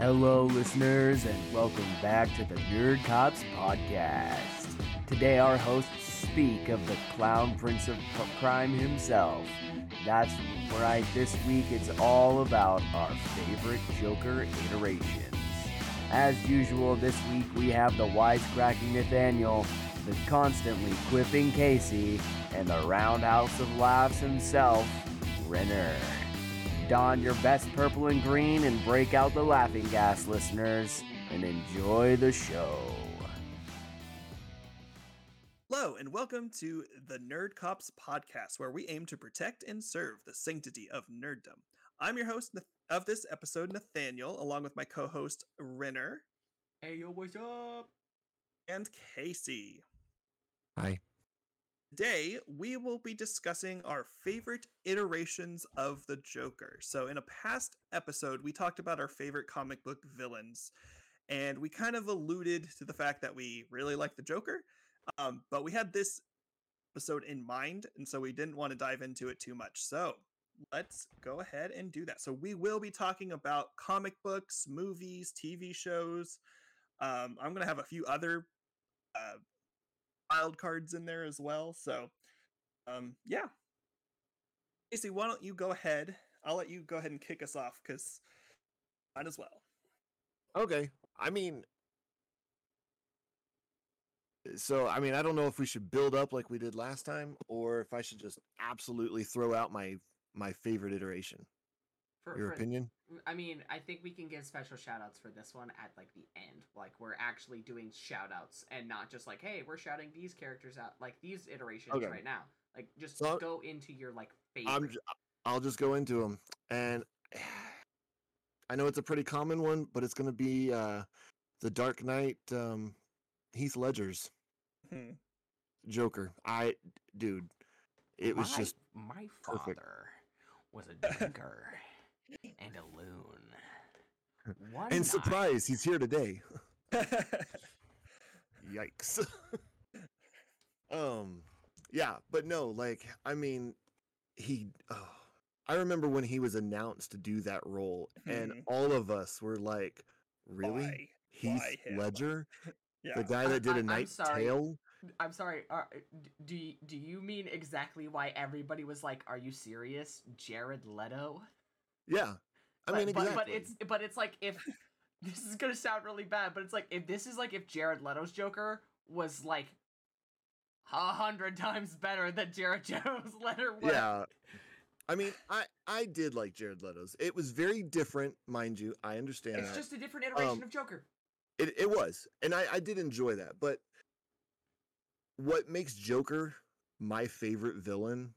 Hello, listeners, and welcome back to the Nerd Cops Podcast. Today, our hosts speak of the clown prince of crime himself. That's right, this week it's all about our favorite Joker iterations. As usual, this week we have the wisecracking Nathaniel, the constantly quipping Casey, and the roundhouse of laughs himself, Renner. Don your best purple and green and break out the laughing gas, listeners, and enjoy the show. Hello, and welcome to the Nerd Cops podcast, where we aim to protect and serve the sanctity of nerddom. I'm your host of this episode, Nathaniel, along with my co host, Renner. Hey, yo, what's up? And Casey. Hi. Today, we will be discussing our favorite iterations of the Joker. So, in a past episode, we talked about our favorite comic book villains, and we kind of alluded to the fact that we really like the Joker, um, but we had this episode in mind, and so we didn't want to dive into it too much. So, let's go ahead and do that. So, we will be talking about comic books, movies, TV shows. Um, I'm going to have a few other uh, wild cards in there as well. So, um, yeah. Casey, why don't you go ahead? I'll let you go ahead and kick us off because might as well. Okay. I mean, so I mean, I don't know if we should build up like we did last time, or if I should just absolutely throw out my my favorite iteration. For, Your for, opinion? I mean, I think we can give special shout outs for this one at like the end. Like we're actually doing shout outs and not just like, hey, we're shouting these characters out like these iterations okay. right now. Like just so, go into your like favorite. I'm, I'll just go into them. And I know it's a pretty common one, but it's going to be uh the Dark Knight um Heath Ledger's hmm. Joker. I dude, it was my, just my father perfect. was a drinker and a loon. One and night... surprise, he's here today. Yikes. um, yeah, but no, like I mean, he. Oh, I remember when he was announced to do that role, and mm-hmm. all of us were like, "Really, Why? Heath Why Ledger, yeah. the guy that did a Night Tale." I'm sorry. Uh, do do you mean exactly why everybody was like, "Are you serious, Jared Leto"? Yeah, I mean, exactly. but, but it's but it's like if this is gonna sound really bad, but it's like if this is like if Jared Leto's Joker was like a hundred times better than Jared Leto's letter was. Yeah. I mean, I I did like Jared Leto's. It was very different, mind you. I understand. It's that. just a different iteration um, of Joker. It it was, and I I did enjoy that. But what makes Joker my favorite villain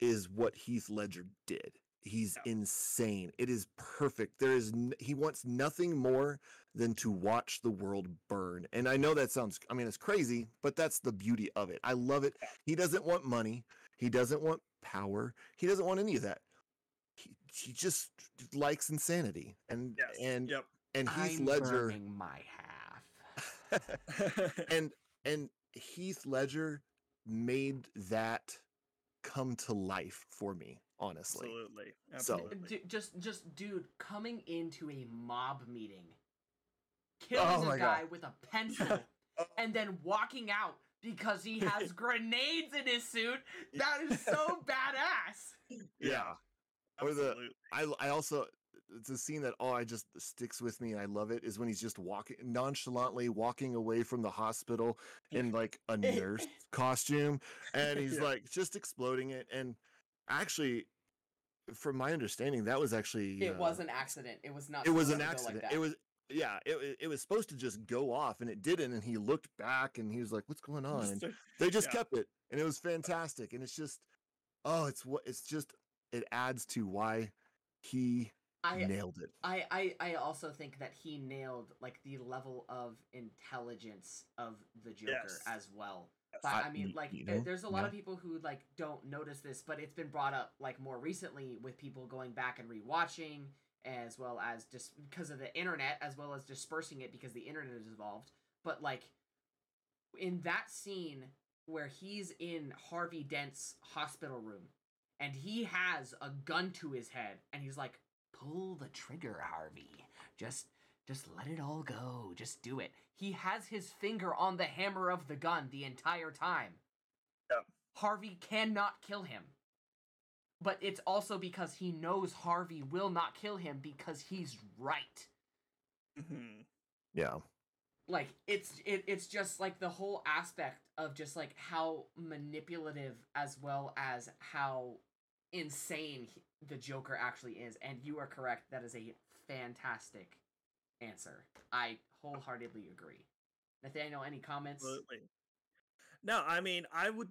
is what Heath Ledger did. He's yeah. insane. It is perfect. There is n- he wants nothing more than to watch the world burn. And I know that sounds I mean it's crazy, but that's the beauty of it. I love it. He doesn't want money. He doesn't want power. He doesn't want any of that. He, he just likes insanity. And yes. and yep. and Heath I'm Ledger my half. and and Heath Ledger made that come to life for me honestly. Absolutely. Absolutely. So just just dude coming into a mob meeting, killing oh a guy God. with a pencil, oh. and then walking out because he has grenades in his suit. That is so badass. Yeah. Or the I I also it's a scene that oh I just sticks with me and I love it is when he's just walking nonchalantly walking away from the hospital in like a nurse costume and he's yeah. like just exploding it and actually from my understanding that was actually it uh, was an accident it was not it was an accident like it was yeah it, it was supposed to just go off and it didn't and he looked back and he was like what's going on and they just yeah. kept it and it was fantastic and it's just oh it's what it's just it adds to why he I, nailed it. I, I I also think that he nailed like the level of intelligence of the Joker yes. as well. But, I, mean, like, you know, there's a lot yeah. of people who like don't notice this, but it's been brought up like more recently with people going back and rewatching, as well as just because of the internet, as well as dispersing it because the internet is involved. But like, in that scene where he's in Harvey Dent's hospital room, and he has a gun to his head, and he's like, "Pull the trigger, Harvey. Just just let it all go. Just do it. He has his finger on the hammer of the gun the entire time. Yeah. Harvey cannot kill him. But it's also because he knows Harvey will not kill him because he's right. Mm-hmm. Yeah. Like it's it, it's just like the whole aspect of just like how manipulative as well as how insane he, the Joker actually is. And you are correct. That is a fantastic answer. I wholeheartedly agree. Nathaniel, any comments? Absolutely. No, I mean, I would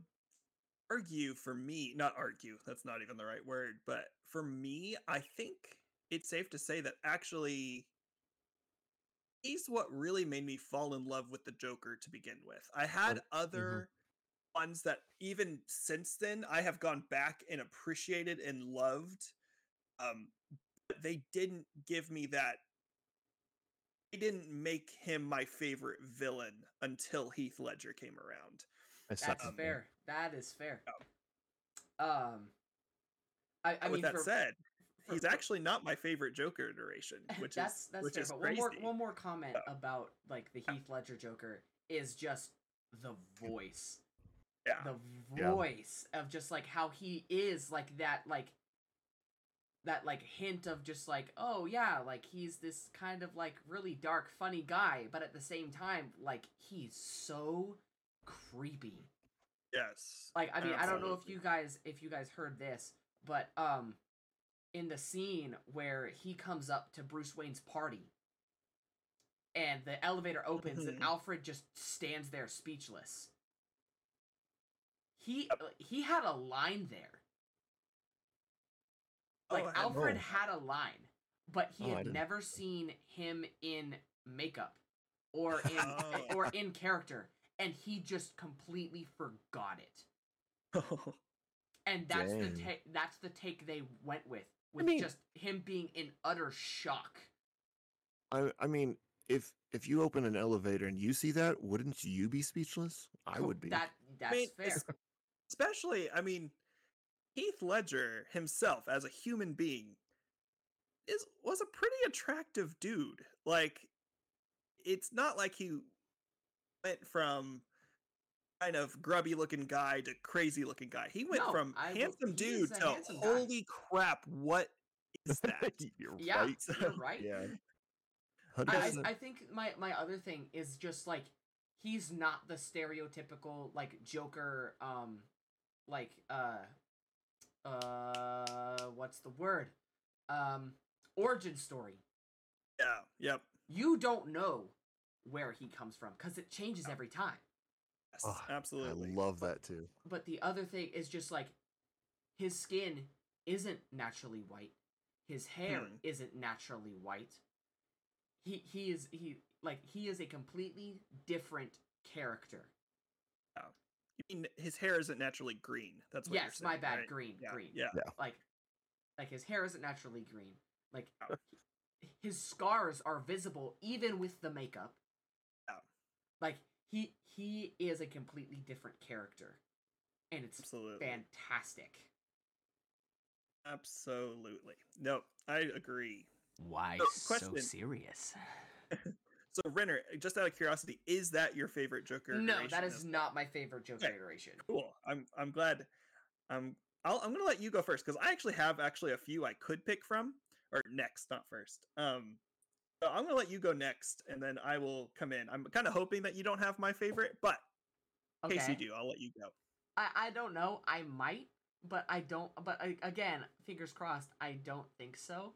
argue for me, not argue, that's not even the right word, but for me, I think it's safe to say that actually he's what really made me fall in love with the Joker to begin with. I had Oh, other ones that even since then I have gone back and appreciated and loved. Um, but they didn't give me that. They didn't make him my favorite villain until Heath Ledger came around. I That's Um, fair. That is fair. Um, I, I With mean, that for, said, for- he's for- actually not my favorite Joker iteration, which that's is that's which fair. is but crazy. one more one more comment about like the Heath Ledger Joker is just the voice. yeah, the Yeah. voice of just like how he is like that like that like hint of just like oh yeah like he's this kind of like really dark funny guy but at the same time like he's so creepy. Yes. like i mean i don't know if you guys if you guys heard this but um in the scene where he comes up to bruce wayne's party and the elevator opens and Mhm. alfred just stands there speechless. He uh, he had a line there like Oh, alfred Oh. had a line but he Oh, had never seen him in makeup or in Oh. or in character and he just completely forgot it and that's the Dang. take that's the take they went with with mean- just him being in utter shock I I mean, if if you open an elevator and you see that, wouldn't you be speechless? I would be. that that's mean, fair especially, I mean, Heath Ledger himself as a human being is was a pretty attractive dude. Like, it's not like he went from kind of grubby looking guy to crazy looking guy. He went No, from I handsome dude to handsome guy. holy crap, what is that? You're yeah right. you're right Yeah. I, I, I think my, my other thing is just like he's not the stereotypical like Joker um like uh uh what's the word um origin story yeah, yep. you don't know where he comes from because it changes every time Yes, Oh, absolutely. I love that too. but the other thing is just like his skin isn't naturally white his hair Hmm. isn't naturally white he he is he like he is a completely different character You mean his hair isn't naturally green? That's what you're yes my bad right? green Yeah, green yeah. like like his hair isn't naturally green like Oh. his scars are visible even with the makeup Yeah. like he he is a completely different character and it's Absolutely. fantastic Absolutely. No, I agree. Why So, so serious? So Renner, just out of curiosity, is that your favorite Joker? no that is not my favorite joker Okay. iteration cool. I'm I'm glad. Um, I'll, I'm gonna let you go first because I actually have actually a few I could pick from, or next, not first. Um, so I'm gonna let you go next, and then I will come in. I'm kind of hoping that you don't have my favorite, but in okay case you do, I'll let you go. I, I don't know. I might, but I don't. But I, again, fingers crossed. I don't think so.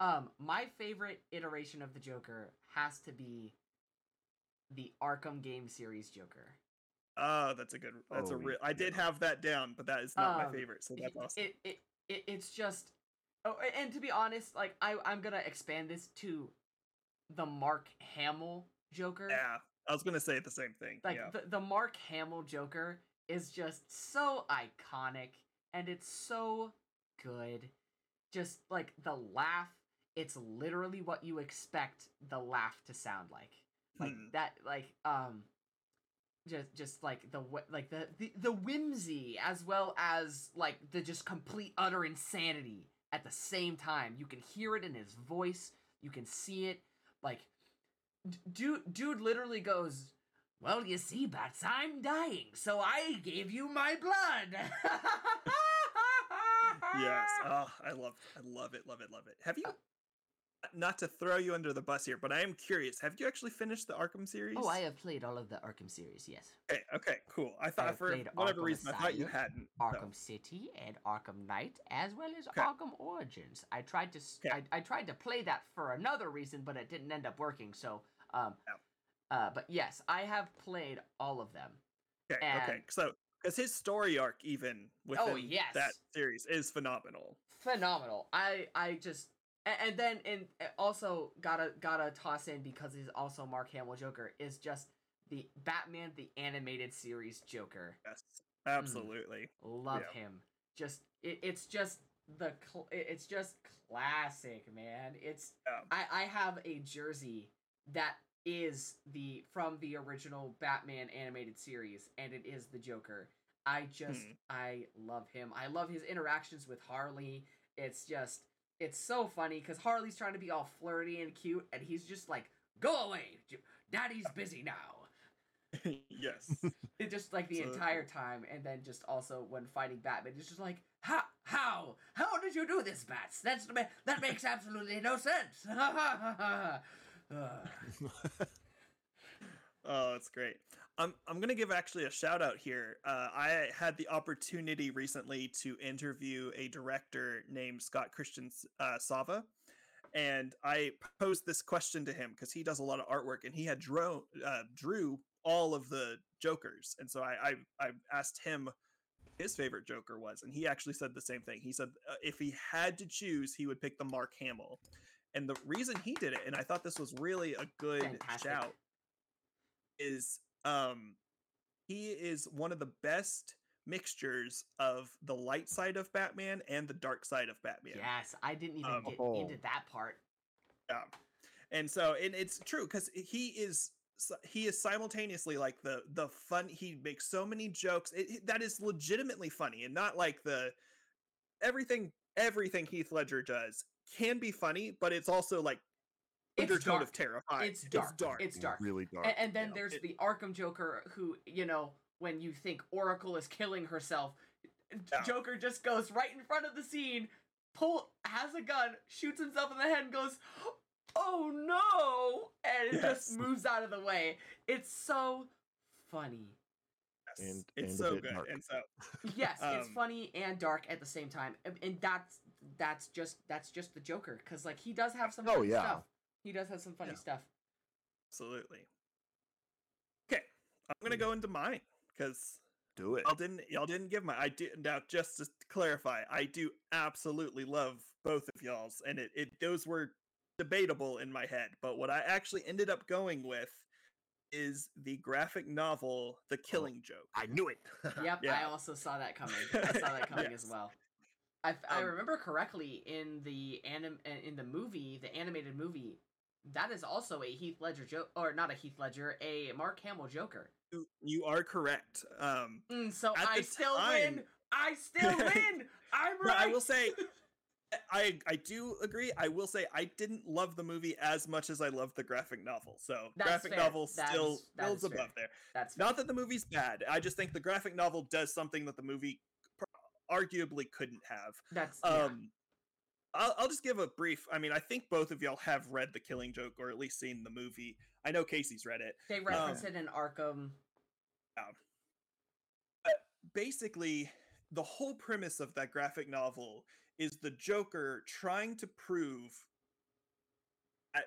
Um, my favorite iteration of the Joker has to be the Arkham game series Joker. Oh, that's a good. That's a real. I did have that down, but that is not my Um, favorite. So that's awesome. It, it, it it's just. Oh, and to be honest, like I I'm gonna expand this to the Mark Hamill Joker. yeah, I was gonna say the same thing. Like yeah. the, the Mark Hamill Joker is just so iconic and it's so good. Just like the laugh, it's literally what you expect the laugh to sound like. Like Hmm. that like um just just like the like the, the the whimsy as well as like the just complete utter insanity at the same time. You can hear it in his voice, you can see it like dude, dude literally goes, "Well, you see, bats, I'm dying, so I gave you my blood." yes. Oh, I love, I love it, love it, love it. Have you not to throw you under the bus here, but I am curious. Have you actually finished the Arkham series? Oh, I have played all of the Arkham series. Yes. Okay. Okay. Cool. I thought for whatever Arkham reason Asylum, I thought you hadn't. Arkham City and Arkham Knight, as well as okay. Arkham Origins. I tried to. Okay. I, I tried to play that for another reason, but it didn't end up working. So. Um. Yeah. Uh. But yes, I have played all of them. Okay. And okay. So. Because his story arc, even oh, within oh, yes. that series, is phenomenal. Phenomenal. I I just and, and then and also gotta gotta toss in because he's also Mark Hamill Joker is just the Batman the animated series Joker. Yes, absolutely. Mm, love yeah. him. Just it, it's just the cl- it's just classic, man. It's yeah. I I have a jersey that is the from the original Batman animated series and it is the Joker. I just hmm. I love him. I love his interactions with Harley. It's just it's so funny because Harley's trying to be all flirty and cute, and he's just like, "Go away, Daddy's busy now." yes. It just like the so, entire time, and then just also when fighting Batman, it's just like, "How? How? How did you do this, Bats? That's that makes absolutely no sense." oh, that's great. I'm I'm gonna give actually a shout out here. Uh, I had the opportunity recently to interview a director named Scott Christian uh, Sava, and I posed this question to him because he does a lot of artwork, and he had drew uh, drew all of the Jokers, and so I, I I asked him his favorite Joker was, and he actually said the same thing. He said uh, if he had to choose, he would pick the Mark Hamill, and the reason he did it, and I thought this was really a good Fantastic. shout, is um he is one of the best mixtures of the light side of Batman and the dark side of Batman. Yes, I didn't even um, get oh. into that part. Yeah. And so and it's true cuz he is he is simultaneously like the the fun he makes so many jokes it, that is legitimately funny and not like the everything everything Heath Ledger does can be funny but it's also like undertone dark. of terrifying. It's dark. It's dark. It's dark. Really dark. And, and then yeah. there's it, the Arkham Joker who, you know, when you think Oracle is killing herself, yeah. Joker just goes right in front of the scene, pull has a gun, shoots himself in the head and goes, "Oh no!" and it yes. just moves out of the way. It's so funny. Yes. And, it's and so good. Dark. And so Yes, um, it's funny and dark at the same time. And that's that's just that's just the Joker cuz like he does have some oh, yeah. stuff. He does have some funny yeah. stuff. Absolutely. Okay, I'm gonna go into mine because do it. Y'all didn't y'all didn't give my I do now just to clarify, I do absolutely love both of y'all's, and it, it those were debatable in my head, but what I actually ended up going with is the graphic novel The oh, Killing oh, Joke. I knew it. yep, yeah. I also saw that coming. I saw that coming yes. as well. I, I um, remember correctly in the anim in the movie, the animated movie, that is also a Heath Ledger joke, or not a Heath Ledger, a Mark Hamill Joker. You, you are correct. Um, mm, so I still time... win. I still win. I'm right. I will say, I I do agree. I will say I didn't love the movie as much as I loved the graphic novel. So That's graphic fair. novel still still above there. That's fair. not that the movie's bad. I just think the graphic novel does something that the movie arguably couldn't have. That's um I'll, I'll just give a brief. I mean, I think both of y'all have read The Killing Joke or at least seen the movie. I know Casey's read it. They reference um, it in Arkham. Yeah. But basically, the whole premise of that graphic novel is the Joker trying to prove that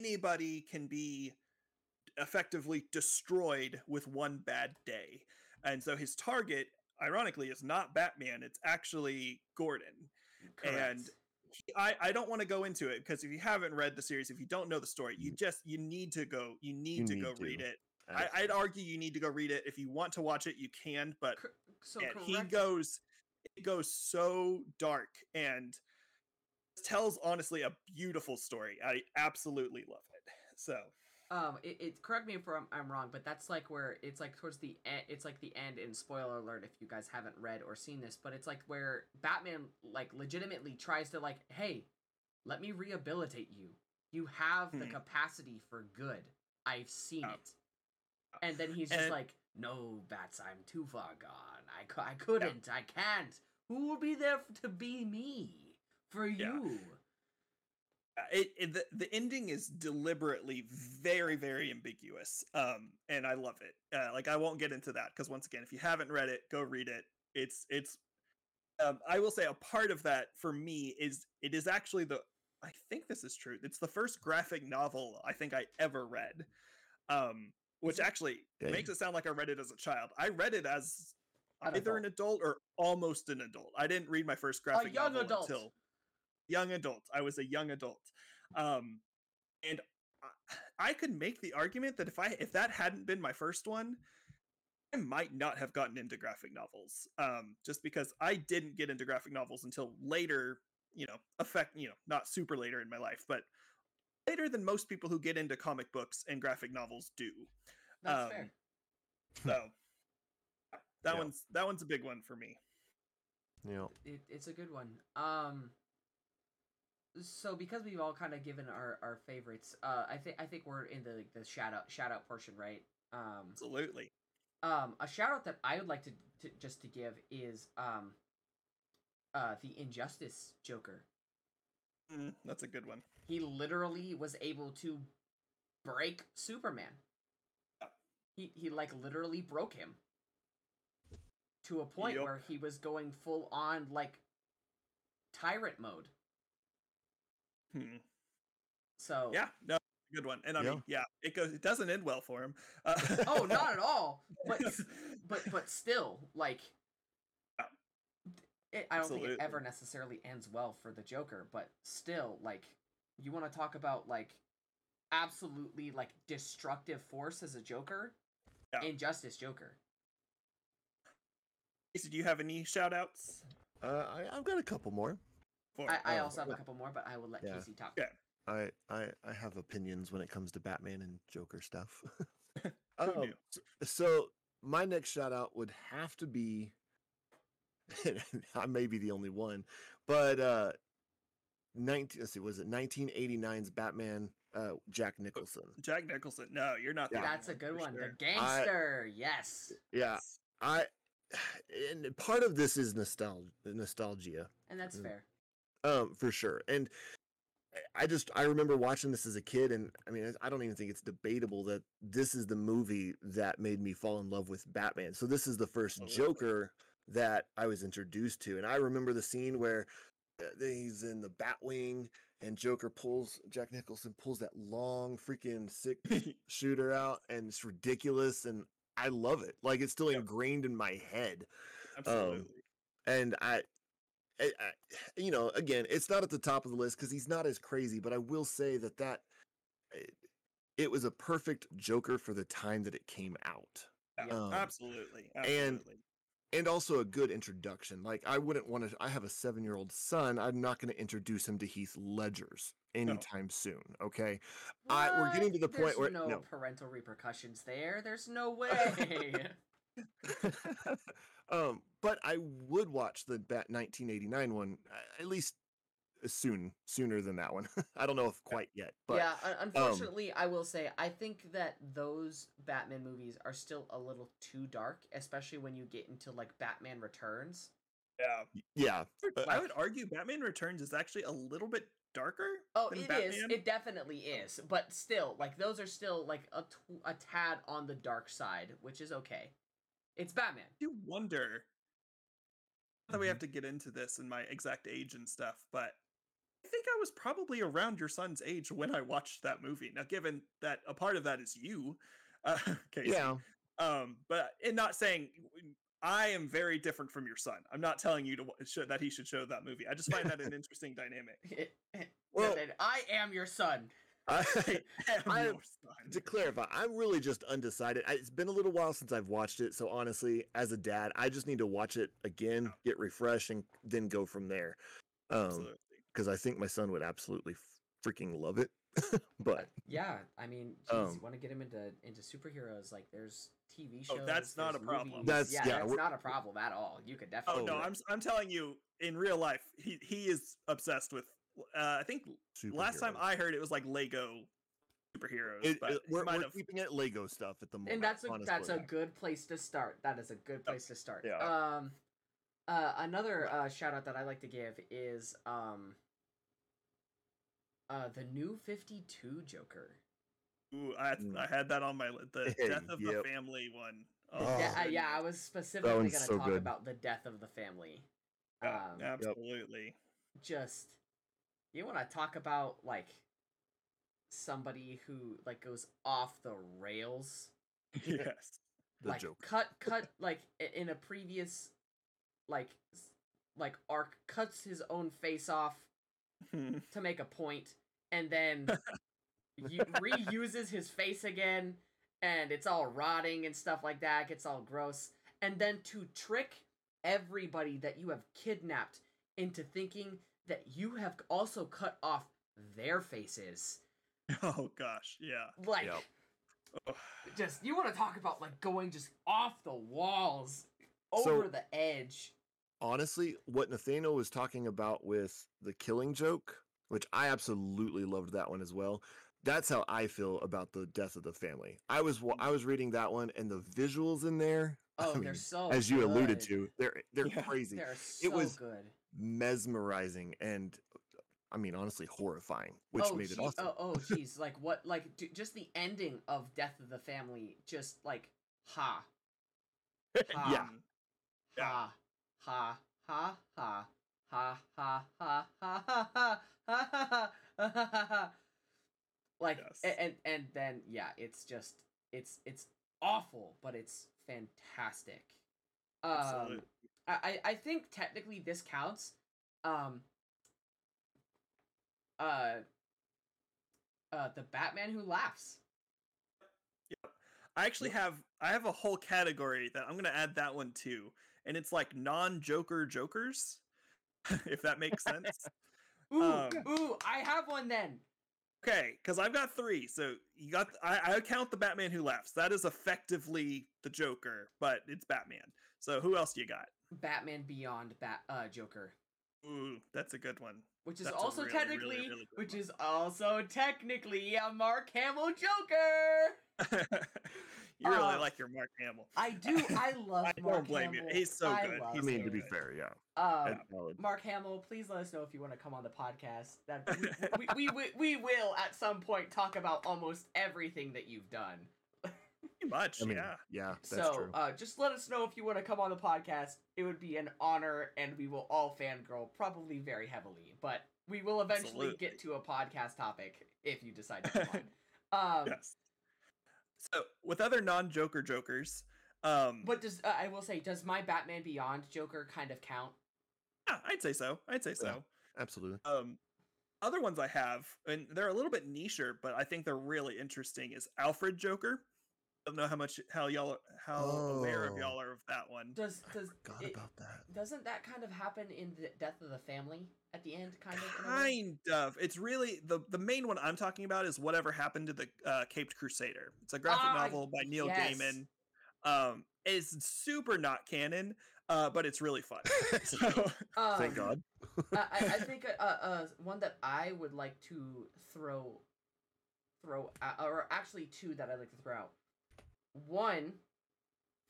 anybody can be effectively destroyed with one bad day. And so his target, ironically, is not Batman, it's actually Gordon. Correct. And I, I don't want to go into it because if you haven't read the series, if you don't know the story, you mm. just you need to go you need you to need go to. read it. I, would argue you need to go read it. If you want to watch it, you can, but so he goes it goes so dark and tells honestly a beautiful story. I absolutely love it. So um, it, it correct me if I'm, I'm wrong, but that's like where it's like towards the end. It's like the end. In spoiler alert, if you guys haven't read or seen this, but it's like where Batman like legitimately tries to like, hey, let me rehabilitate you. You have the hmm. capacity for good. I've seen oh. it. And then he's just and, like, no, Bats, I'm too far gone. I, I couldn't. Yeah. I can't. Who will be there to be me for you? Yeah. It, it, the, the ending is deliberately very very ambiguous um and i love it uh, like i won't get into that because once again if you haven't read it go read it it's it's um, I will say a part of that for me is it is actually the I think this is true. It's the first graphic novel I think I ever read, um, which actually Dang. makes it sound like I read it as a child. I read it as either adult. an adult or almost an adult. I didn't read my first graphic novel adult. until young adult. I was a young adult, um, and I, I could make the argument that if I if that hadn't been my first one, I might not have gotten into graphic novels, um, just because I didn't get into graphic novels until later. You know, affect you know not super later in my life, but later than most people who get into comic books and graphic novels do. That's um, fair. So that yeah. one's that one's a big one for me. Yeah, it, it's a good one. Um, so because we've all kind of given our, our favorites, uh, I think I think we're in the like, the shout out shout out portion, right? Um, Absolutely. Um, a shout out that I would like to, to just to give is um, uh, the Injustice Joker. Mm, that's a good one. He literally was able to break Superman. He he like literally broke him to a point yep. where he was going full on like tyrant mode. Hmm. So yeah, no, good one. And I yeah. mean, yeah, it goes. It doesn't end well for him. Uh, oh, not at all. But but but still, like, it, I don't Absolutely. think it ever necessarily ends well for the Joker. But still, like, you want to talk about like absolutely like destructive force as a Joker, yeah. Injustice Joker. So do you have any shout outs? Uh, I, I've got a couple more. I, I oh, also have a couple more, but I will let yeah. Casey talk. Yeah. I, I I have opinions when it comes to Batman and Joker stuff. um, so my next shout out would have to be I may be the only one, but uh 19 let's see, was it 1989's Batman uh Jack Nicholson. Jack Nicholson. No, you're not yeah. That's a good one. Sure. The gangster. I, yes. Yeah. I and part of this is nostalgia nostalgia. And that's mm. fair. Um, for sure. And I just I remember watching this as a kid, and I mean I don't even think it's debatable that this is the movie that made me fall in love with Batman. So this is the first oh, Joker that I was introduced to, and I remember the scene where uh, he's in the Batwing and Joker pulls Jack Nicholson pulls that long freaking sick shooter out, and it's ridiculous, and I love it. Like it's still ingrained in my head. Absolutely. Um, and I I, I, you know, again, it's not at the top of the list because he's not as crazy, but I will say that that it, eh, it was a perfect Joker for the time that it came out. Yeah, um, absolutely, absolutely, and and also a good introduction. Like I wouldn't want to. I have a seven year old son. I'm not going to introduce him to Heath Ledger's anytime no. soon. Okay, I, we're getting to the There's point where no, no parental repercussions there. There's no way. um, but I would watch the Bat 1989 one uh, at least soon, sooner than that one. I don't know if quite yet, but yeah. Unfortunately, um, I will say I think that those Batman movies are still a little too dark, especially when you get into like Batman Returns. Yeah, yeah. I would argue Batman Returns is actually a little bit darker. Oh, it Batman. is. It definitely is. But still, like those are still like a, t- a tad on the dark side, which is okay. It's Batman. You wonder that we have mm-hmm. to get into this and my exact age and stuff, but I think I was probably around your son's age when I watched that movie. Now, given that a part of that is you, uh, Casey, yeah. Um, but in not saying I am very different from your son. I'm not telling you to show, that he should show that movie. I just find that an interesting dynamic. well, I am your son. I, I to clarify, I'm really just undecided. I, it's been a little while since I've watched it, so honestly, as a dad, I just need to watch it again, get refreshed, and then go from there. Um, because I think my son would absolutely freaking love it. but yeah, I mean, geez, um, you want to get him into into superheroes? Like, there's TV shows. Oh, that's not a problem. Movies. That's yeah, yeah that's not a problem at all. You could definitely. Oh no, I'm I'm telling you, in real life, he he is obsessed with uh, I think last time I heard it was like Lego superheroes. It, but it, we're, we're have... keeping it Lego stuff at the moment. And that's a that's a good place to start. That is a good place to start. Yeah. Um, uh, another uh, shout out that I like to give is um, uh, the new Fifty Two Joker. Ooh, I, mm. I had that on my list. the hey, death of yep. the family one. Oh, yeah, yeah, I was specifically going to so talk good. about the death of the family. Yeah, um, absolutely. Just you want to talk about like somebody who like goes off the rails. Yes. The like joke. cut cut like in a previous like like arc cuts his own face off to make a point and then reuses his face again and it's all rotting and stuff like that gets all gross and then to trick everybody that you have kidnapped into thinking that you have also cut off their faces Oh gosh, yeah. Like yep. just you want to talk about like going just off the walls over so, the edge. Honestly, what Nathaniel was talking about with the killing joke, which I absolutely loved that one as well. That's how I feel about the death of the family. I was I was reading that one and the visuals in there. Oh, I mean, they're so as you good. alluded to, they're they're yeah, crazy. They're so it was good. Mesmerizing and I mean, honestly, horrifying, which oh, made geez. it awesome. Oh, oh, jeez, like what? Like just the ending of Death of the Family, just like ha, ha yeah, ha, ha, ha, ha, ha, ha, ha, ha, ha, ha, ha, ha, ha, like yes. and and then yeah, it's just it's it's awful, but it's fantastic. Um, I I think technically this counts. Um, uh uh the Batman who laughs. Yep. I actually have I have a whole category that I'm gonna add that one too, and it's like non-Joker Jokers, if that makes sense. ooh, um, ooh, I have one then. Okay, because I've got three. So you got I, I count the Batman who laughs. That is effectively the Joker, but it's Batman. So who else do you got? Batman Beyond Bat uh Joker. Ooh, that's a good one. Which is that's also really, technically, really, really which one. is also technically a Mark Hamill Joker. you really uh, like your Mark Hamill. I do. I love. I Mark don't blame Hamill. you. He's so I good. I mean, to be fair, yeah. Um, Mark Hamill, please let us know if you want to come on the podcast. That we, we, we, we will at some point talk about almost everything that you've done. Pretty much, I mean, yeah. Yeah, so, uh, just let us know if you want to come on the podcast. It would be an honor, and we will all fangirl probably very heavily. But we will eventually Absolutely. get to a podcast topic if you decide to come on. Um, yes. So, with other non-Joker Jokers, um, but does uh, I will say, does my Batman Beyond Joker kind of count? Yeah, I'd say so. I'd say so. Yeah, absolutely. Um, other ones I have, and they're a little bit nicher, but I think they're really interesting. Is Alfred Joker? Don't know how much how y'all how oh. aware of y'all are of that one. Does does I forgot it, about that? Doesn't that kind of happen in the death of the family at the end? Kind of. Kind of. It's really the the main one I'm talking about is whatever happened to the uh, Caped Crusader. It's a graphic uh, novel by Neil yes. Gaiman. Um, it's super not canon, uh, but it's really fun. so, um, thank God. I, I think uh, uh, one that I would like to throw throw out, or actually two that I'd like to throw out one,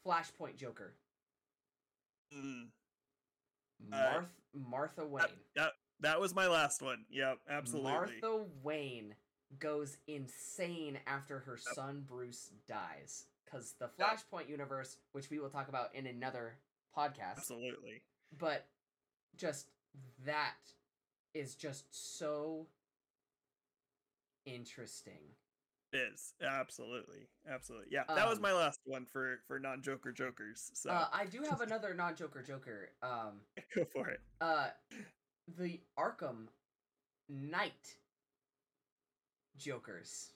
Flashpoint Joker. Mm. Marth- uh, Martha Wayne. That, that was my last one. Yep, absolutely. Martha Wayne goes insane after her yep. son Bruce dies. Because the Flashpoint yep. universe, which we will talk about in another podcast. Absolutely. But just that is just so interesting is absolutely, absolutely. Yeah, that um, was my last one for for non Joker Jokers. So uh, I do have another non Joker Joker. Um, go for it. Uh, the Arkham Knight Jokers.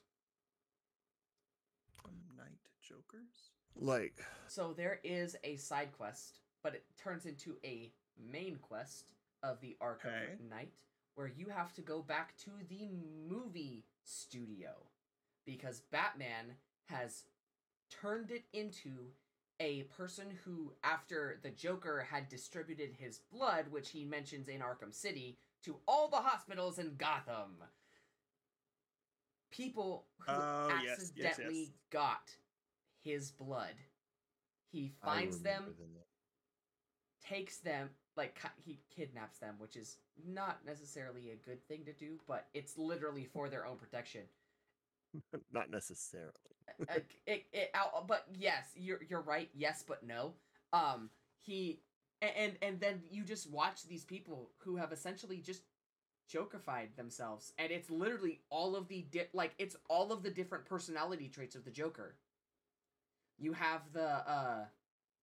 Knight Jokers. Like so, there is a side quest, but it turns into a main quest of the Arkham okay. Knight, where you have to go back to the movie studio because Batman has turned it into a person who, after the Joker had distributed his blood, which he mentions in Arkham City, to all the hospitals in Gotham. People who oh, accidentally yes, yes, yes. got his blood. He finds them, takes them, like he kidnaps them, which is not necessarily a good thing to do, but it's literally for their own protection. not necessarily. it, it, it, but yes, you're you're right. Yes, but no. Um, he and and then you just watch these people who have essentially just jokerified themselves and it's literally all of the di- like it's all of the different personality traits of the joker you have the uh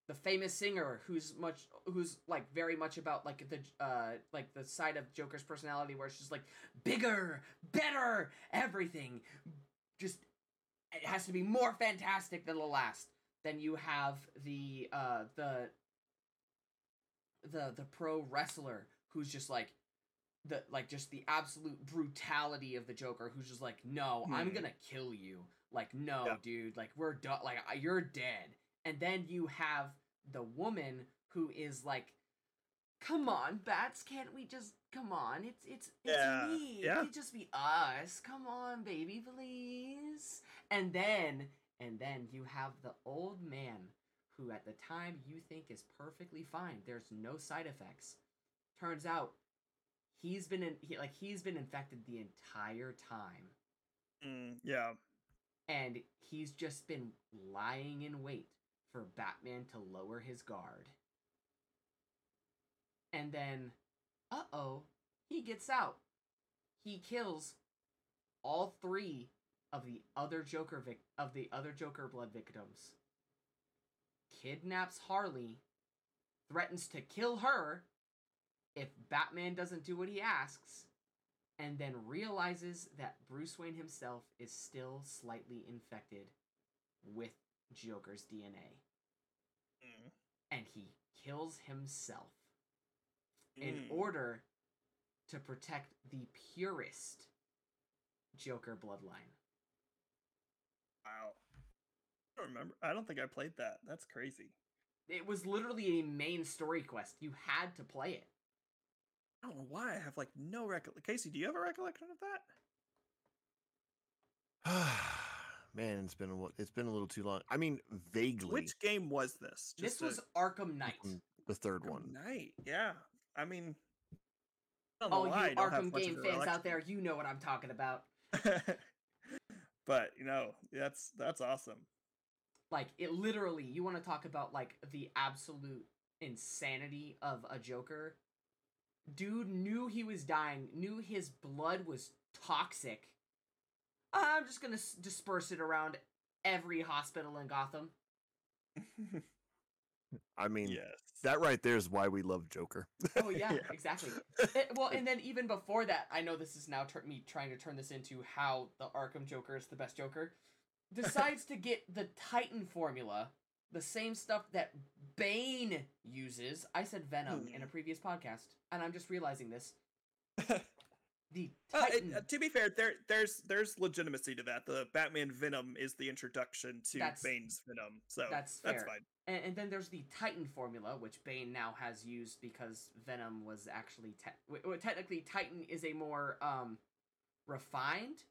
the famous singer who's much who's like very much about like the uh like the side of joker's personality where it's just like bigger better everything just it has to be more fantastic than the last then you have the uh the the the pro wrestler who's just like the like just the absolute brutality of the Joker who's just like no hmm. I'm gonna kill you like no yeah. dude like we're done like you're dead and then you have the woman who is like come on bats can't we just come on it's it's it's yeah. me yeah. it just be us come on baby please and then and then you have the old man who at the time you think is perfectly fine. There's no side effects. Turns out he's been in he, like he's been infected the entire time. Mm, yeah. And he's just been lying in wait for Batman to lower his guard. And then, uh oh, he gets out. He kills all three of the other Joker vic- of the other Joker blood victims kidnaps Harley, threatens to kill her if Batman doesn't do what he asks, and then realizes that Bruce Wayne himself is still slightly infected with Joker's DNA. Mm. And he kills himself mm. in order to protect the purest Joker bloodline. Wow. I don't remember. I don't think I played that. That's crazy. It was literally a main story quest. You had to play it. I don't know why I have like no recollection. Casey, do you have a recollection of that? Man, it's been a it's been a little too long. I mean, vaguely. Which game was this? Just this was Arkham Knight. The third Arkham one. Knight. Yeah. I mean. I oh, you Arkham game fans out there, you know what I'm talking about. but you know, that's that's awesome. Like it literally, you want to talk about like the absolute insanity of a Joker. Dude knew he was dying, knew his blood was toxic. I'm just gonna s- disperse it around every hospital in Gotham. I mean, yes. That right there is why we love Joker. oh yeah, yeah. exactly. It, well, and then even before that, I know this is now ter- me trying to turn this into how the Arkham Joker is the best Joker decides to get the Titan formula, the same stuff that Bane uses. I said Venom in a hmm. previous podcast, and I'm just realizing this. the Titan. Uh, it, uh, to be fair, there there's there's legitimacy to that. The Batman Venom is the introduction to that's, Bane's Venom, so that's that's fine. And, and, then there's the Titan formula, which Bane now has used because Venom was actually te- well, technically Titan is a more um refined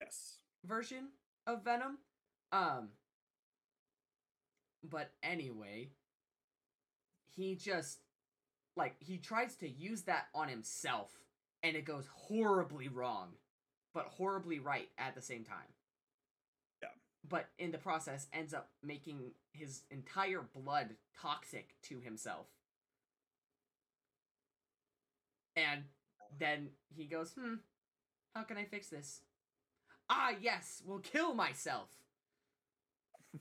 yes version of Venom. Um but anyway, he just like he tries to use that on himself and it goes horribly wrong, but horribly right at the same time. Yeah. But in the process ends up making his entire blood toxic to himself. And then he goes, "Hmm, how can I fix this?" Ah, yes, will kill myself.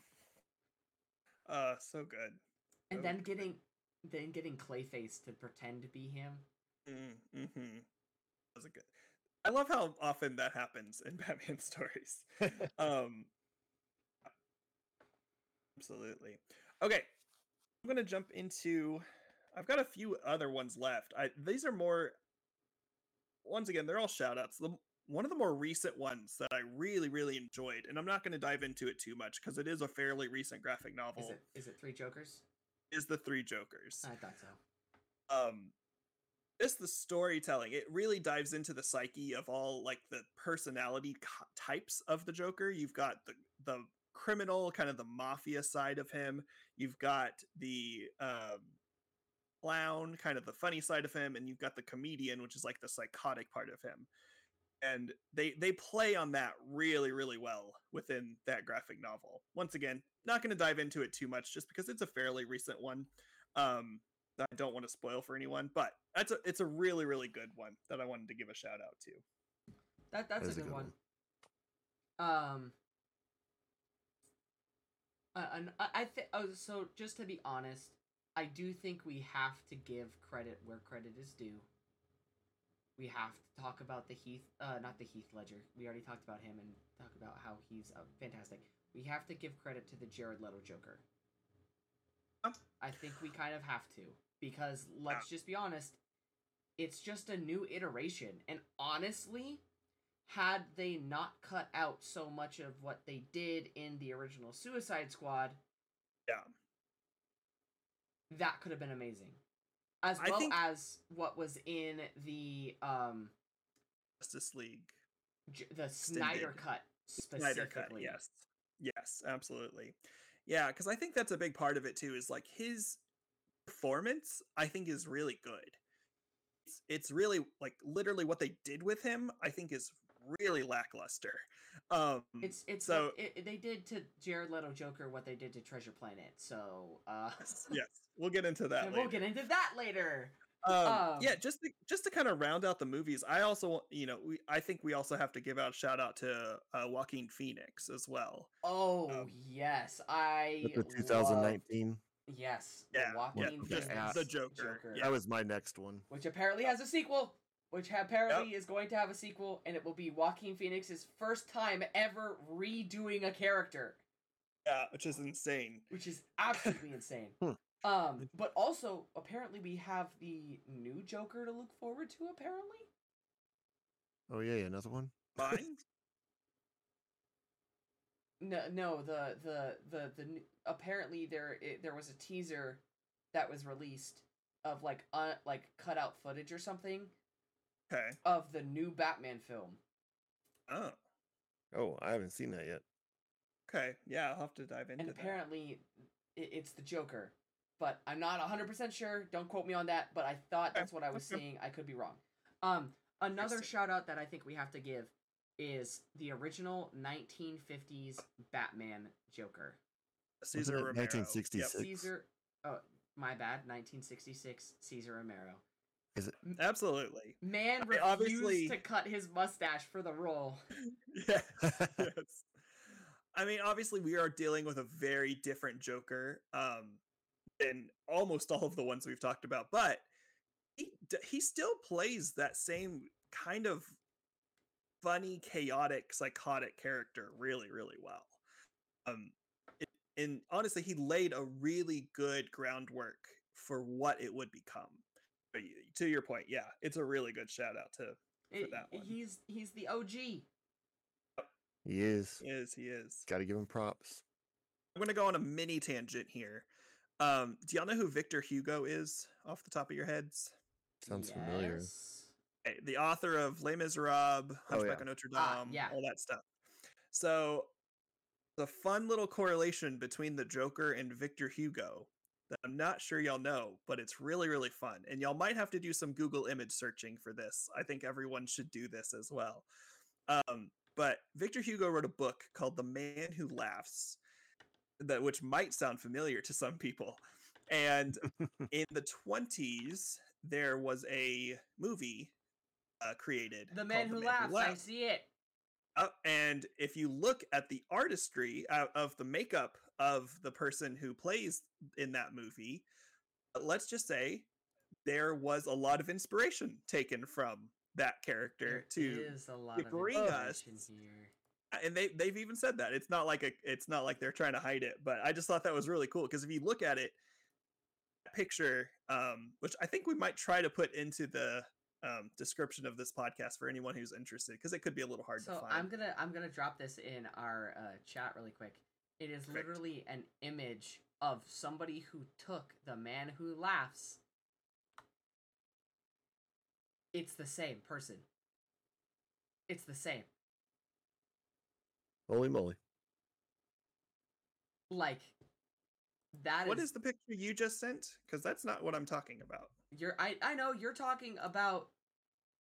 uh, so good. And so then getting, good. then getting Clayface to pretend to be him. Mm, hmm That was a good. I love how often that happens in Batman stories. um, absolutely. Okay, I'm gonna jump into. I've got a few other ones left. I these are more. Once again, they're all shout outs. The one of the more recent ones that I really, really enjoyed, and I'm not going to dive into it too much because it is a fairly recent graphic novel. Is it, is it Three Jokers? Is the Three Jokers? I thought so. Um, just the storytelling it really dives into the psyche of all like the personality types of the joker you've got the the criminal kind of the mafia side of him you've got the um clown kind of the funny side of him and you've got the comedian which is like the psychotic part of him and they they play on that really really well within that graphic novel once again not going to dive into it too much just because it's a fairly recent one um I don't want to spoil for anyone, but that's a it's a really really good one that I wanted to give a shout out to. That that's that a, good a good, one. one. Um. And I think oh so just to be honest, I do think we have to give credit where credit is due. We have to talk about the Heath, uh, not the Heath Ledger. We already talked about him and talk about how he's uh, fantastic. We have to give credit to the Jared Leto Joker. I think we kind of have to because let's just be honest, it's just a new iteration. And honestly, had they not cut out so much of what they did in the original Suicide Squad, yeah, that could have been amazing. As well think... as what was in the um Justice League, the Snyder cut specifically. Snyder cut, yes, yes, absolutely, yeah. Because I think that's a big part of it too. Is like his performance, I think, is really good. It's, it's really like literally what they did with him. I think is really lackluster. Um, it's it's so it, it, they did to Jared Leto Joker what they did to Treasure Planet. So uh, yes, yes, we'll get into that. we'll get into that later. Um, um, yeah, just to, just to kind of round out the movies, I also you know we I think we also have to give out a shout out to uh, Joaquin Phoenix as well. Oh um, yes, I the 2019. Yes. Yeah. Joaquin yeah. Phoenix. The Joker. Joker. Yeah. That was my next one. Which apparently has a sequel. Which apparently yep. is going to have a sequel, and it will be Joaquin Phoenix's first time ever redoing a character. Yeah, which is insane. Which is absolutely insane. Hmm. Um, but also apparently we have the new Joker to look forward to. Apparently. Oh yeah, another one. Fine. No, no, the the the the apparently there it, there was a teaser that was released of like uh, like cut out footage or something. Okay. Of the new Batman film. Oh. Oh, I haven't seen that yet. Okay, yeah, I'll have to dive into. It. And apparently, it, it's the Joker, but I'm not 100 percent sure. Don't quote me on that, but I thought that's what I was seeing. I could be wrong. Um, another shout out that I think we have to give is the original 1950s Batman Joker. Cesar Romero. 1966. Yep. Cesar. Oh, my bad. 1966. Cesar Romero. Is it? Absolutely. Man refused obviously... to cut his mustache for the role. yeah. yes. I mean, obviously, we are dealing with a very different Joker um, than almost all of the ones we've talked about, but he he still plays that same kind of funny, chaotic, psychotic character really, really well. Um, it, and honestly, he laid a really good groundwork for what it would become. But to your point, yeah, it's a really good shout out to for that one. He's he's the OG. He is. He is. He is. Got to give him props. I'm gonna go on a mini tangent here. Um, do y'all know who Victor Hugo is off the top of your heads? Sounds yes. familiar the author of Les Miserables, Hunchback oh, yeah. of Notre ah, Dame, uh, yeah. all that stuff. So, the fun little correlation between the Joker and Victor Hugo that I'm not sure y'all know, but it's really, really fun. And y'all might have to do some Google image searching for this. I think everyone should do this as well. Um, but Victor Hugo wrote a book called The Man Who Laughs, that which might sound familiar to some people. And in the 20s, there was a movie uh, created. The Man, Who, the Man laughs, who, laughs, I see it. Uh, and if you look at the artistry uh, of the makeup of the person who plays in that movie, uh, let's just say there was a lot of inspiration taken from that character there to, bring us here. Uh, and they they've even said that it's not like a it's not like they're trying to hide it but i just thought that was really cool because if you look at it picture um which i think we might try to put into the um, description of this podcast for anyone who's interested because it could be a little hard so to find. I'm gonna I'm gonna drop this in our uh, chat really quick. It is Great. literally an image of somebody who took the man who laughs it's the same person. It's the same. Holy moly. Like that What is, is the picture you just sent? Because that's not what I'm talking about. You're I I know you're talking about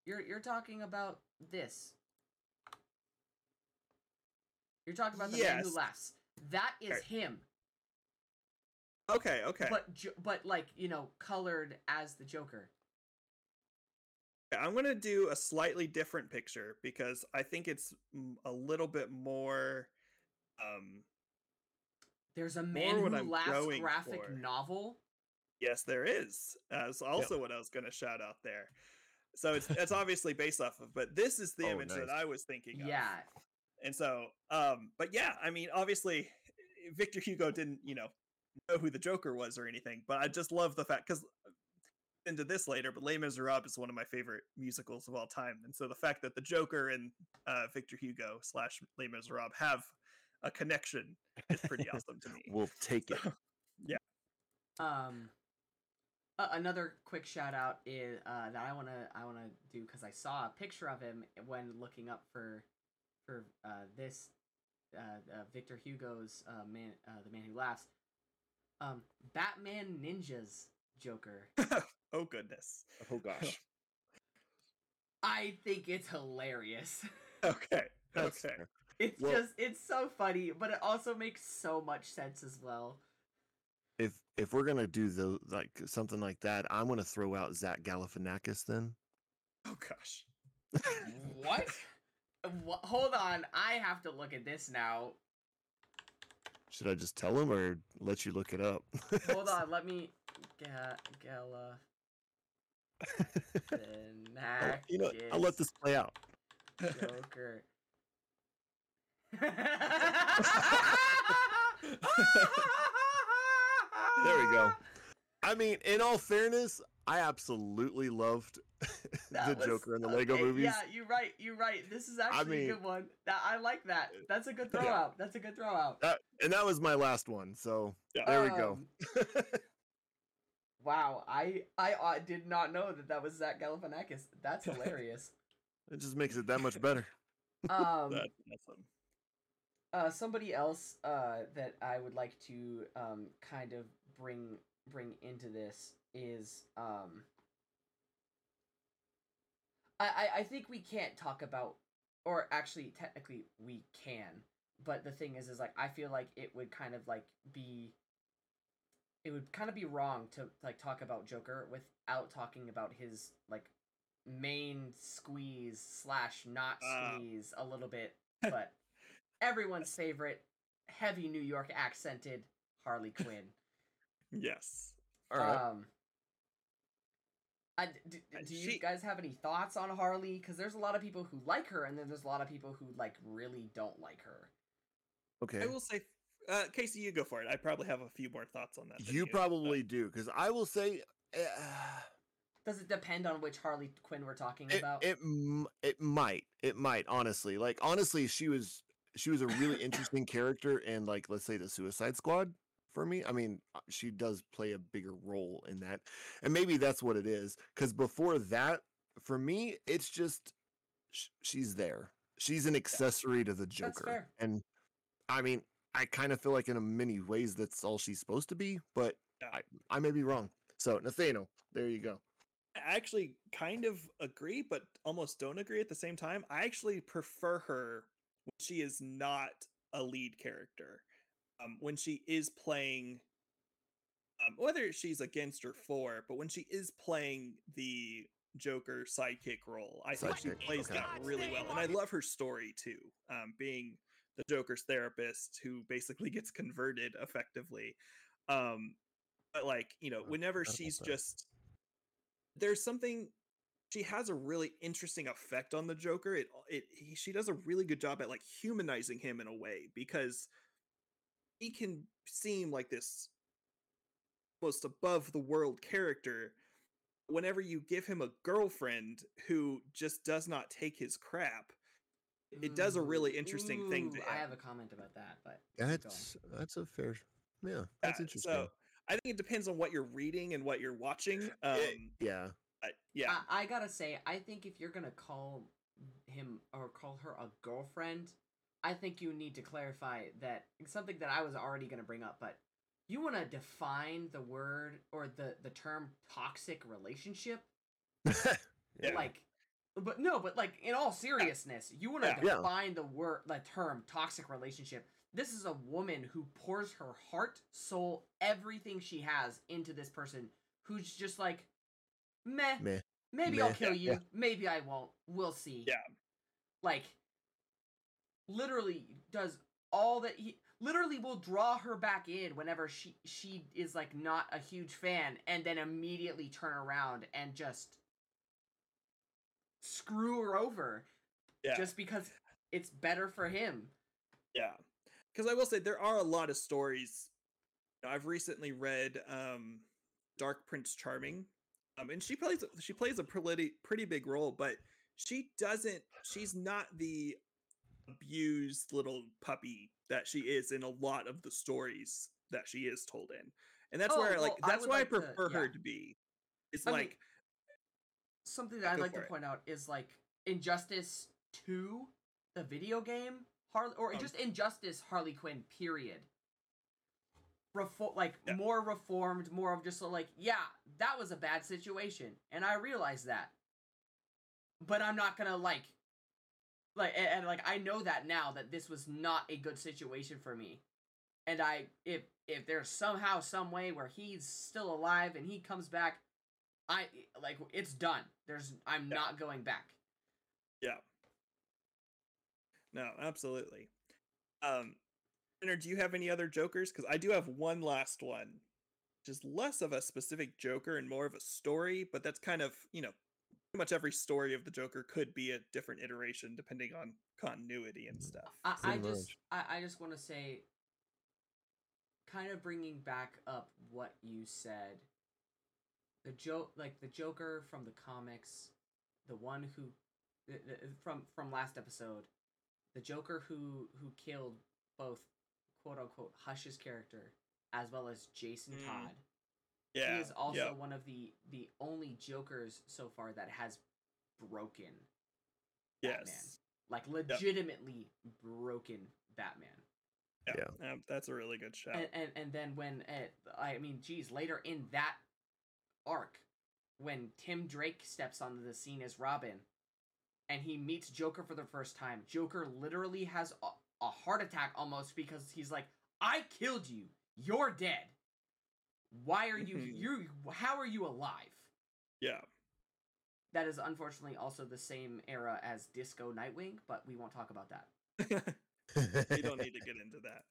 you're you're talking about this. You're talking about the yes. man who laughs. That is okay. him. Okay, okay. But but like, you know, colored as the Joker. I'm going to do a slightly different picture because I think it's a little bit more um There's a man who laughs graphic for. novel. Yes, there is. That's also yep. what I was going to shout out there. So it's it's obviously based off of, but this is the oh, image nice. that I was thinking of. Yeah. And so, um, but yeah, I mean, obviously, Victor Hugo didn't, you know, know who the Joker was or anything, but I just love the fact because uh, into this later, but Les Miserables is one of my favorite musicals of all time, and so the fact that the Joker and uh, Victor Hugo slash Les Miserables have a connection is pretty awesome to me. We'll take it. yeah. Um. Uh, another quick shout out is uh, that I wanna I wanna do because I saw a picture of him when looking up for for uh, this uh, uh, Victor Hugo's uh, man, uh, the man who laughs. Um, Batman Ninjas Joker. oh goodness. Oh gosh. I think it's hilarious. okay. That's okay. Fair. It's well, just it's so funny, but it also makes so much sense as well. If if we're gonna do the like something like that, I'm gonna throw out Zach Galifianakis then. Oh gosh. what? hold on, I have to look at this now. Should I just tell him or let you look it up? hold on, let me. Ga- Gala. oh, you know, I'll let this play out. Joker. there we go. I mean, in all fairness, I absolutely loved the was, Joker in the Lego okay, movies. Yeah, you're right. You're right. This is actually I mean, a good one. That I like that. That's a good throw yeah. out. That's a good throw out. That, and that was my last one. So yeah. there um, we go. Um, wow, I I uh, did not know that that was Zach Galifianakis. That's hilarious. it just makes it that much better. Um, That's awesome. Uh, somebody else uh, that I would like to um, kind of bring bring into this is um, I, I think we can't talk about or actually technically we can but the thing is is like i feel like it would kind of like be it would kind of be wrong to like talk about joker without talking about his like main squeeze slash not uh. squeeze uh. a little bit but everyone's favorite heavy new york accented harley quinn yes all right um do, do you she, guys have any thoughts on Harley? Because there's a lot of people who like her, and then there's a lot of people who like really don't like her. Okay, I will say, uh, Casey, you go for it. I probably have a few more thoughts on that. You, you, probably but... do, because I will say. Uh, Does it depend on which Harley Quinn we're talking it, about? It it might it might honestly like honestly she was she was a really interesting character in like let's say the Suicide Squad for me. I mean, uh, she does play a bigger role in that. And maybe that's what it is. Because before that, for me, it's just sh- she's there. She's an accessory to the Joker. And I mean, I kind of feel like in a many ways that's all she's supposed to be, but I, I may be wrong. So, Nathaniel, there you go. I actually kind of agree, but almost don't agree at the same time. I actually prefer her when she is not a lead character um, when she is playing, um, whether she's against or for, but when she is playing the Joker sidekick role, I think she plays okay. that really well, and I love her story too. Um, being the Joker's therapist who basically gets converted effectively. Um, but like you know, whenever she's just there's something she has a really interesting effect on the Joker. It it he, she does a really good job at like humanizing him in a way because he can seem like this most above the world character whenever you give him a girlfriend who just does not take his crap it does a really interesting Ooh, thing to him. I have a comment about that, but that's that's a fair yeah, that's yeah, interesting. So I think it depends on what you're reading and what you're watching. Um, yeah. Yeah, I, I gotta say, I think if you're gonna call him or call her a girlfriend, I think you need to clarify that something that I was already gonna bring up, but you want to define the word or the the term toxic relationship yeah. like but no but like in all seriousness you want to yeah. define the word the term toxic relationship this is a woman who pours her heart soul everything she has into this person who's just like meh, meh. maybe meh. i'll kill you yeah. maybe i won't we'll see yeah like literally does all that he literally will draw her back in whenever she she is like not a huge fan and then immediately turn around and just screw her over yeah. just because it's better for him. Yeah. Because i will say there are a lot of stories i've recently read um dark prince charming. Um and she plays she plays a pretty pretty big role but she doesn't she's not the abused little puppy that she is in a lot of the stories that she is told in. And that's oh, where like well, that's I why like I prefer to, yeah. her to be. It's I like mean, something that I'd like to it. point out is like Injustice 2, the video game, Harley or um, just Injustice Harley Quinn period. Refor- like yeah. more reformed, more of just like, yeah, that was a bad situation, and I realize that. But I'm not gonna like like and, and like I know that now that this was not a good situation for me. And I if if there's somehow some way where he's still alive and he comes back, I like it's done. There's I'm yeah. not going back. Yeah. No, absolutely. Um do you have any other jokers? Because I do have one last one. Just less of a specific joker and more of a story, but that's kind of, you know, much every story of the Joker could be a different iteration depending on continuity and stuff. I, I just I, I just want to say, kind of bringing back up what you said. The joke, like the Joker from the comics, the one who, the, the, from from last episode, the Joker who who killed both quote unquote Hush's character as well as Jason mm. Todd yeah, he is also yeah. one of the the only Jokers so far that has broken yes. Batman. Like legitimately yep. broken Batman. Yeah. yeah. that's a really good shot. And and, and then when uh, I mean, geez, later in that arc, when Tim Drake steps onto the scene as Robin, and he meets Joker for the first time, Joker literally has a, a heart attack almost because he's like, "I killed you. You're dead." Why are you mm-hmm. you how are you alive? Yeah. That is unfortunately also the same era as Disco Nightwing, but we won't talk about that. we don't need to get into that.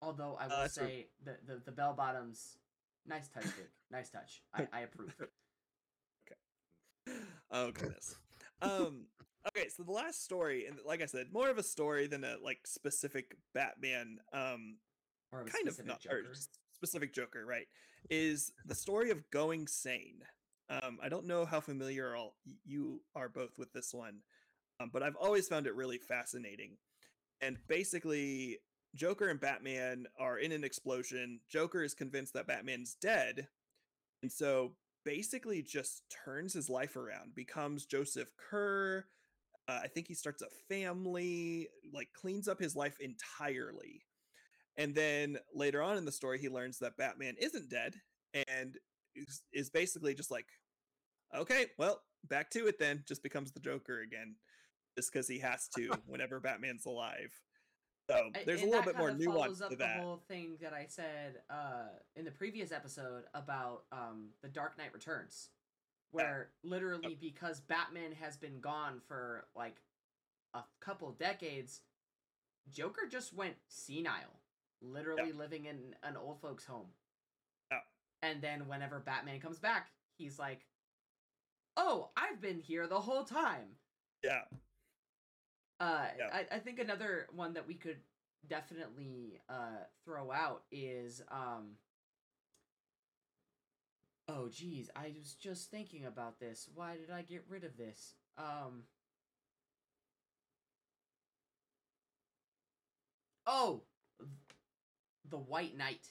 Although I will uh, say the, the the bell bottoms, nice touch, Dick. nice touch. I, I approve. okay. Oh goodness. Um. Okay, so the last story, and like I said, more of a story than a like specific Batman. Um. Or kind of not, Joker. Specific Joker, right, is the story of Going Sane. Um, I don't know how familiar all you are both with this one, um, but I've always found it really fascinating. And basically, Joker and Batman are in an explosion. Joker is convinced that Batman's dead, and so basically just turns his life around, becomes Joseph Kerr. Uh, I think he starts a family, like cleans up his life entirely. And then later on in the story, he learns that Batman isn't dead and is, is basically just like, okay, well, back to it then. Just becomes the Joker again, just because he has to whenever Batman's alive. So there's and a little bit more nuance up to that. The whole thing that I said uh, in the previous episode about um, the Dark Knight Returns, where yeah. literally because Batman has been gone for like a couple decades, Joker just went senile literally yeah. living in an old folks home. Yeah. And then whenever Batman comes back, he's like, "Oh, I've been here the whole time." Yeah. Uh, yeah. I, I think another one that we could definitely uh throw out is um. Oh geez, I was just thinking about this. Why did I get rid of this? Um. Oh, the White Knight.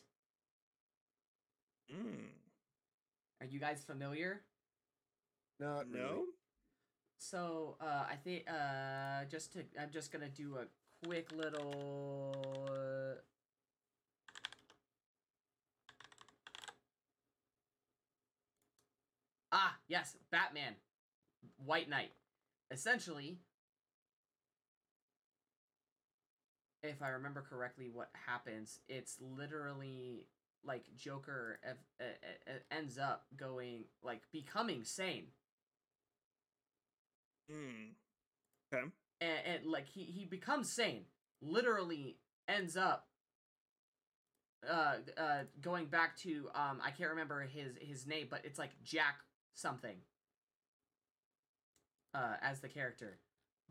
Mm. Are you guys familiar? Not no. Really. So uh, I think uh, just to I'm just gonna do a quick little. Uh... Ah, yes, Batman, White Knight. Essentially, if I remember correctly, what happens, it's literally like Joker ev- ends up going like becoming sane. Hmm. Okay. And, and like he he becomes sane. Literally ends up uh uh going back to um I can't remember his his name, but it's like Jack something. Uh as the character.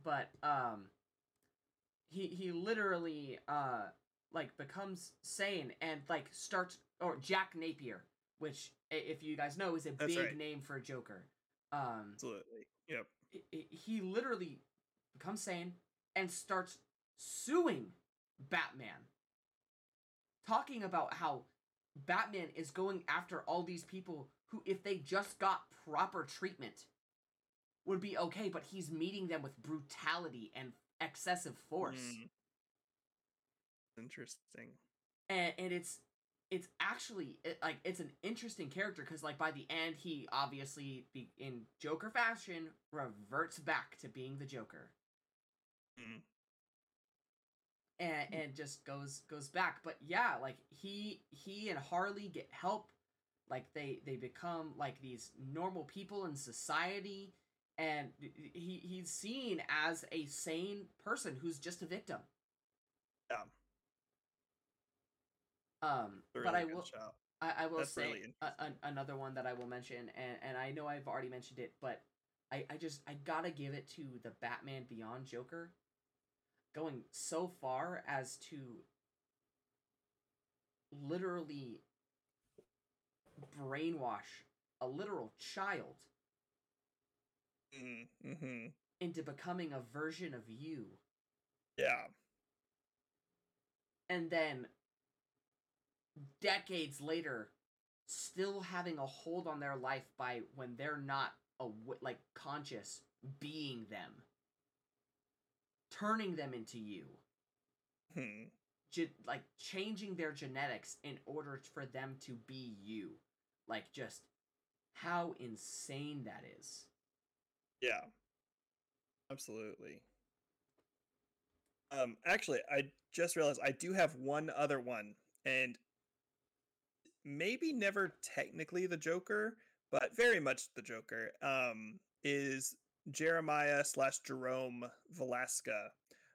But um he he literally uh like becomes sane and like starts or Jack Napier, which if you guys know is a That's big right. name for a Joker. Um Absolutely. Yep. he literally becomes sane and starts suing Batman. Talking about how Batman is going after all these people who, if they just got proper treatment, would be okay, but he's meeting them with brutality and excessive force. Mm. Interesting. And, and it's it's actually it, like it's an interesting character because like by the end he obviously be, in Joker fashion reverts back to being the Joker. Mm. and and just goes goes back but yeah like he he and harley get help like they they become like these normal people in society and he he's seen as a sane person who's just a victim Yeah. um Really but i will. I, I will That's say really a, an another one that I will mention, and, and I know I've already mentioned it, but I, I just I gotta give it to the Batman Beyond Joker, going so far as to literally brainwash a literal child Mm, mm-hmm. into becoming a version of you, Yeah. and then decades later still having a hold on their life by when they're not a like conscious being them turning them into you Hmm. ge- like changing their genetics in order for them to be you like just how insane that is Yeah. Absolutely. Um, actually, I just realized I do have one other one, and maybe never technically the Joker, but very much the Joker. Um, is Jeremiah slash Jerome Valeska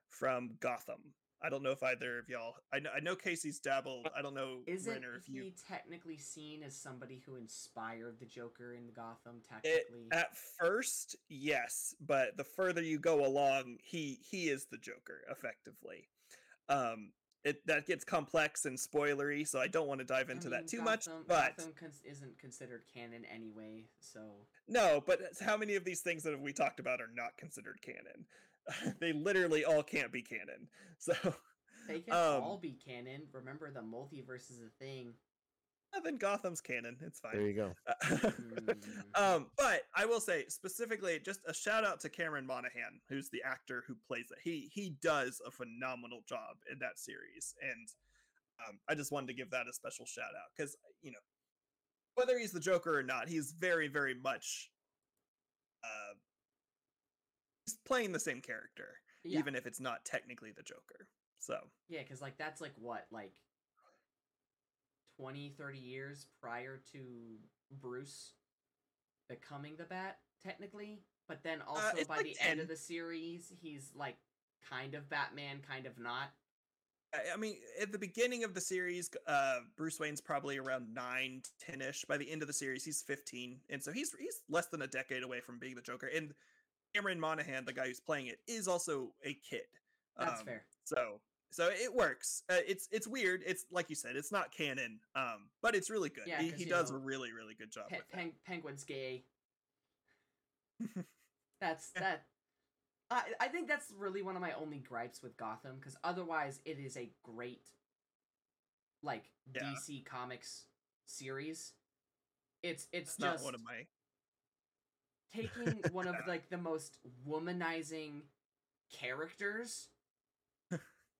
from Gotham. I don't know if either of y'all. I know, I know Casey's dabbled. I don't know isn't Renner if he you. technically seen as somebody who inspired the joker in gotham It, technically at first, yes, but the further you go along, he he is the Joker effectively. Um, it that gets complex and spoilery, so I don't want to dive I into mean, that too Gotham, much. But Gotham cons- isn't considered canon anyway, so no, but how many of these things that have we talked about are not considered canon? they literally all can't be canon. So they can Um, all be canon. Remember, the multiverse is a thing. then Gotham's canon. It's fine. There you go. Mm. um, but I will say specifically, just a shout out to Cameron Monaghan, who's the actor who plays it. He he does a phenomenal job in that series, and um, I just wanted to give that a special shout out because you know whether he's the Joker or not, he's very very much uh, he's playing the same character, yeah, even if it's not technically the Joker. So yeah, because like that's like what like 20, 30 years prior to Bruce becoming the Bat, technically. But then also Uh, by like the end of the series, he's like kind of Batman, kind of not. I mean, at the beginning of the series, uh, Bruce Wayne's probably around nine, 10-ish. By the end of the series, he's 15. And so he's he's less than a decade away from being the Joker. And Cameron Monaghan, the guy who's playing it, is also a kid. That's Um, fair. So so it works. Uh, it's it's weird. It's like you said, it's not canon. Um, but it's really good. Yeah, he he does know, a really, really good job Pe- Penguin's gay. That's Yeah. that. I I think that's really one of my only gripes with Gotham because otherwise it is a great, like Yeah. DC Comics series. It's it. it's It's not just one of my taking one of like the most womanizing characters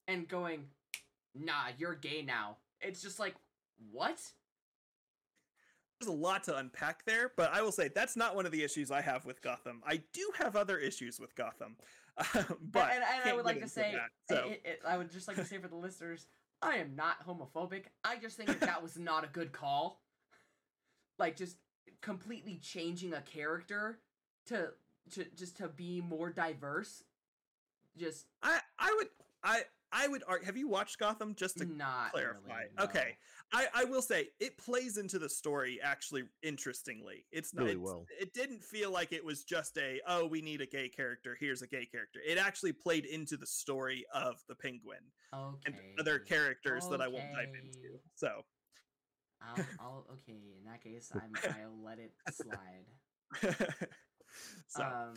and going, "Nah, you're gay now." It's just like, what? There's a lot to unpack there, but I will say that's not one of the issues I have with Gotham. I do have other issues with Gotham, uh, but and, and I would like to say, that, so. it, it, I would just like to say for the listeners, I am not homophobic. I just think that, that was not a good call. Like just completely changing a character to to just to be more diverse. Just I I would I I would argue. Have you watched Gotham? Just to Not clarify. Really, no. Okay, I I will say it plays into the story actually interestingly. It's not. Really it's, well. It didn't feel like it was just a oh we need a gay character. Here's a gay character. It actually played into the story of the Penguin okay. and other characters okay. that I won't dive into. So. I'll, I'll okay. In that case, I'm I'll let it slide. so. Um.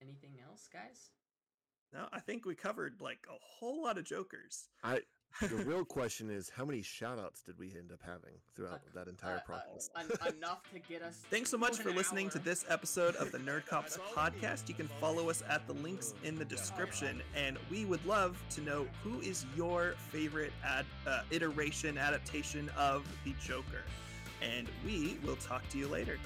Anything else, guys? No, I think we covered like a whole lot of jokers. I the real question is how many shout outs did we end up having throughout uh, that entire uh, process? Uh, enough to get us. Thanks so much for listening hour. to this episode of the Nerd Cops podcast. You can follow us at the links in the description, and we would love to know who is your favorite ad, uh, iteration adaptation of the Joker. And we will talk to you later.